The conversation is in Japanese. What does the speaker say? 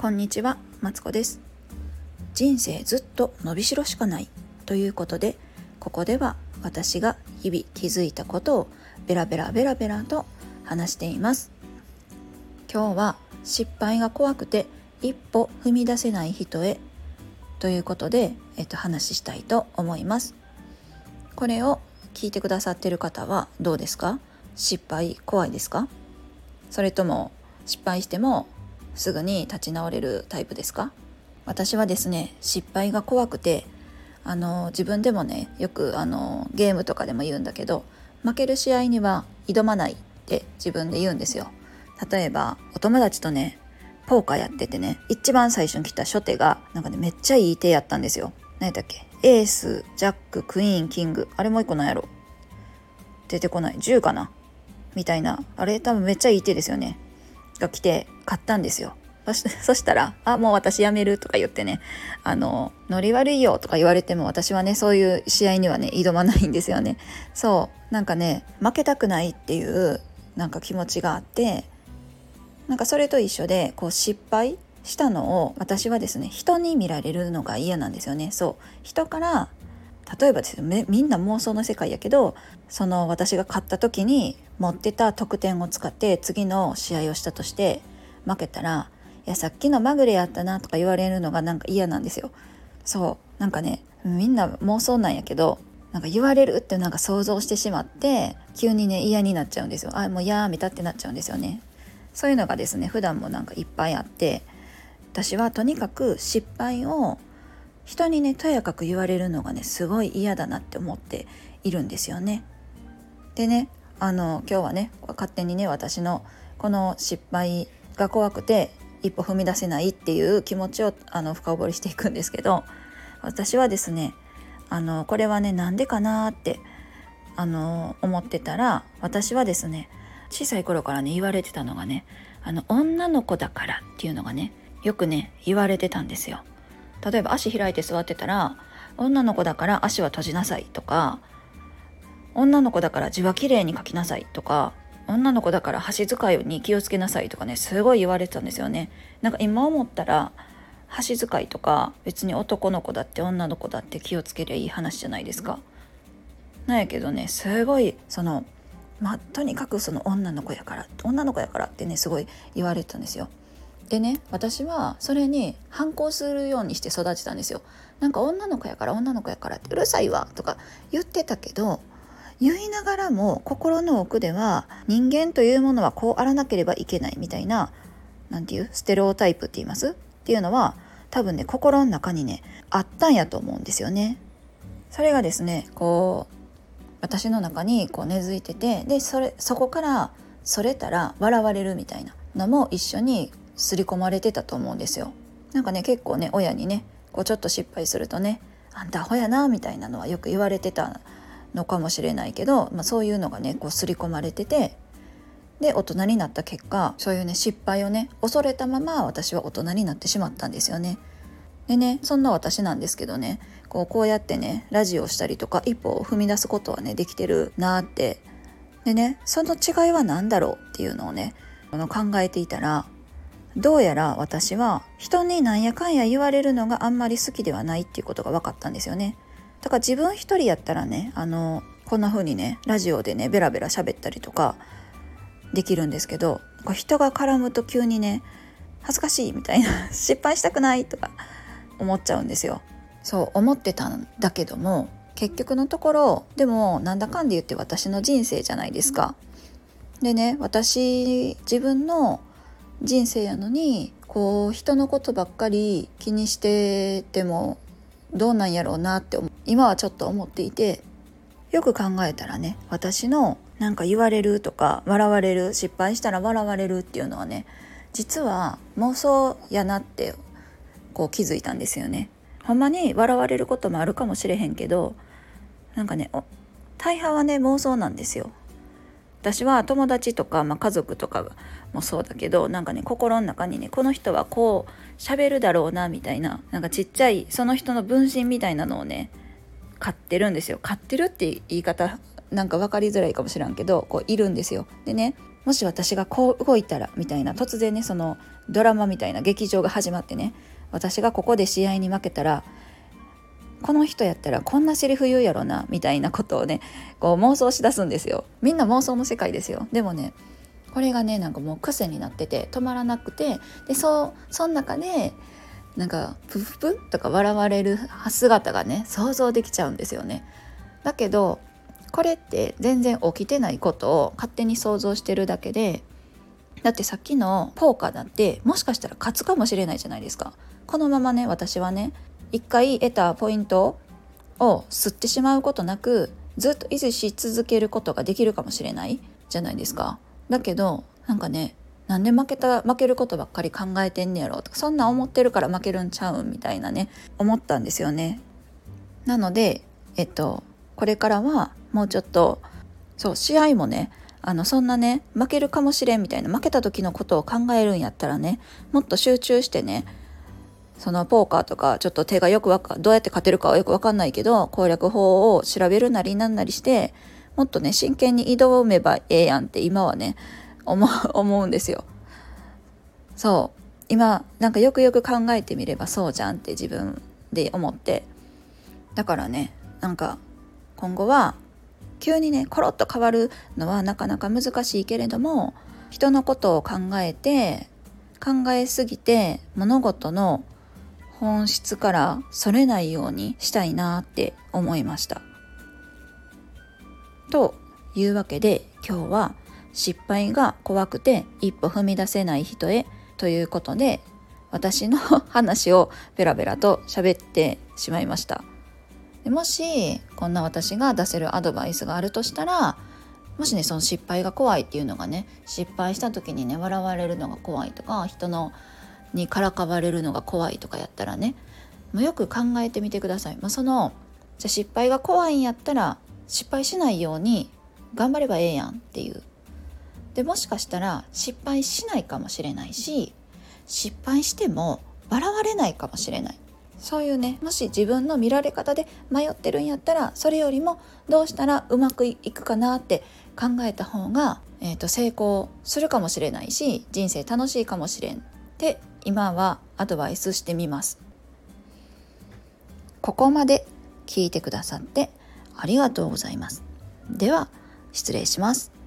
こんにちは、マツコです。人生ずっと伸びしろしかないということで、ここでは私が日々気づいたことをベラベラベラベラと話しています。今日は失敗が怖くて一歩踏み出せない人へということで、えっと、話したいと思います。これを聞いてくださってる方はどうですか？失敗怖いですか？それとも失敗してもすぐに立ち直れるタイプですか？私はですね失敗が怖くてあの自分でもねよくあのゲームとかでも言うんだけど負ける試合には挑まないって自分で言うんですよ。例えばお友達とねポーカーやっててね一番最初に来た初手がなんかねめっちゃいい手やったんですよ。何だっけ？エースジャッククイーンキングあれもう一個なんやろ？出てこない。10かな？みたいな。あれ多分めっちゃいい手ですよね。が来て買ったんですよ。そし そしたら「あもう私やめる」とか言ってね「あのノリ悪いよ」とか言われても私はねそういう試合にはね挑まないんですよね。そうなんかね負けたくないっていうなんか気持ちがあってなんかそれと一緒でこう失敗したのを私はですね人に見られるのが嫌なんですよね。そう人から例えばですよみんな妄想の世界やけどその私が勝った時に持ってた得点を使って次の試合をしたとして負けたら「いやさっきのまぐれやったな」とか言われるのがなんか嫌なんですよ。そうなんかねみんな妄想なんやけどなんか言われるってなんか想像してしまって急にね嫌になっちゃうんですよ。あもうやめたってなっちゃうんですよね。そういうのがですね普段もなんかいっぱいあって私はとにかく失敗を人にねとやかく言われるのがねすごい嫌だなって思っているんですよね。でねあの今日はね勝手にね私のこの失敗が怖くて一歩踏み出せないっていう気持ちをあの深掘りしていくんですけど私はですねあのこれはねなんでかなってあの思ってたら私はですね小さい頃からね言われてたのがねあの女の子だからっていうのがねよくね言われてたんですよ。例えば足開いて座ってたら女の子だから足は閉じなさいとか女の子だから字はきれいに書きなさいとか女の子だから箸使いに気をつけなさいとかねすごい言われてたんですよね。なんか今思ったら箸使いとか別に男の子だって女の子だって気をつけりゃいい話じゃないですか。なんやけどねすごいそのまあとにかくその女の子やから女の子やからってねすごい言われてたんですよ。でね私はそれに反抗するようにして育てたんですよ。なんか女の子やから女の子やからってうるさいわとか言ってたけど言いながらも心の奥では人間というものはこうあらなければいけないみたいな何て言うステレオタイプって言います？っていうのは多分ね心の中にねあったんやと思うんですよね。それがですねこう私の中にこう根付いててでそれそこからそれたら笑われるみたいなのも一緒に刷り込まれてたと思うんですよ。なんかね結構ね親にねこうちょっと失敗するとね「あんたアホやな」みたいなのはよく言われてたのかもしれないけど、まあ、そういうのがねこう刷り込まれててで大人になった結果そういうね失敗をね恐れたまま私は大人になってしまったんですよね。でねそんな私なんですけどねこうこうやってねラジオをしたりとか一歩を踏み出すことはねできてるなってでねその違いは何だろうっていうのをね考えていたらどうやら私は人になんやかんや言われるのがあんまり好きではないっていうことが分かったんですよね。だから自分一人やったらねあのこんな風にねラジオでねベラベラ喋ったりとかできるんですけど人が絡むと急にね恥ずかしいみたいな 失敗したくないとか思っちゃうんですよ。そう思ってたんだけども結局のところでもなんだかんで言って私の人生じゃないですか。でね私自分の人生やのにこう人のことばっかり気にしててもどうなんやろうなって今はちょっと思っていてよく考えたらね私のなんか言われるとか笑われる失敗したら笑われるっていうのはね実は妄想やなってこう気づいたんですよね。ほんまに笑われることもあるかもしれへんけどなんかね大半はね妄想なんですよ。私は友達とか、まあ、家族とかもそうだけどなんかね心の中にねこの人はこう喋るだろうなみたいななんかちっちゃいその人の分身みたいなのをね買ってるんですよ買ってるって言い方なんか分かりづらいかもしらんけどこういるんですよ。でねもし私がこう動いたらみたいな突然ねそのドラマみたいな劇場が始まってね私がここで試合に負けたらこの人やったらこんなセリフ言うやろなみたいなことをねこう妄想しだすんですよ。みんな妄想の世界ですよ。でもねこれがねなんかもう癖になってて止まらなくてでそうその中でなんかプフプとか笑われる姿がね想像できちゃうんですよね。だけどこれって全然起きてないことを勝手に想像してるだけでだってさっきのポーカーだってもしかしたら勝つかもしれないじゃないですか。このままね私はね一回得たポイントを吸ってしまうことなくずっと維持し続けることができるかもしれないじゃないですか。だけどなんかねなんで負けた負けることばっかり考えてんねやろとかそんな思ってるから負けるんちゃうんみたいなね思ったんですよね。なのでえっとこれからはもうちょっとそう試合もねあのそんなね負けるかもしれんみたいな負けた時のことを考えるんやったらねもっと集中してねそのポーカーとかちょっと手がよくわかどうやって勝てるかはよくわかんないけど攻略法を調べるなりなんなりしてもっとね真剣に挑めばええやんって今はね思 思うんですよ。そう今なんかよくよく考えてみればそうじゃんって自分で思ってだからねなんか今後は急にねコロッと変わるのはなかなか難しいけれども人のことを考えて考えすぎて物事の本質からそれないようにしたいなって思いました。というわけで今日は失敗が怖くて一歩踏み出せない人へということで私の話をベラベラと喋ってしまいましたでもしこんな私が出せるアドバイスがあるとしたらもしねその失敗が怖いっていうのがね失敗した時にね笑われるのが怖いとか人のにからかわれるのが怖いとかやったらねもうよく考えてみてください。まあ、そのじゃあ失敗が怖いんやったら失敗しないように頑張ればええやんっていうでもしかしたら失敗しないかもしれないし失敗しても笑われないかもしれないそういうねもし自分の見られ方で迷ってるんやったらそれよりもどうしたらうまくいくかなって考えた方が、えーと、成功するかもしれないし人生楽しいかもしれんって今はアドバイスしてみます。ここまで聞いてくださってありがとうございます。では失礼します。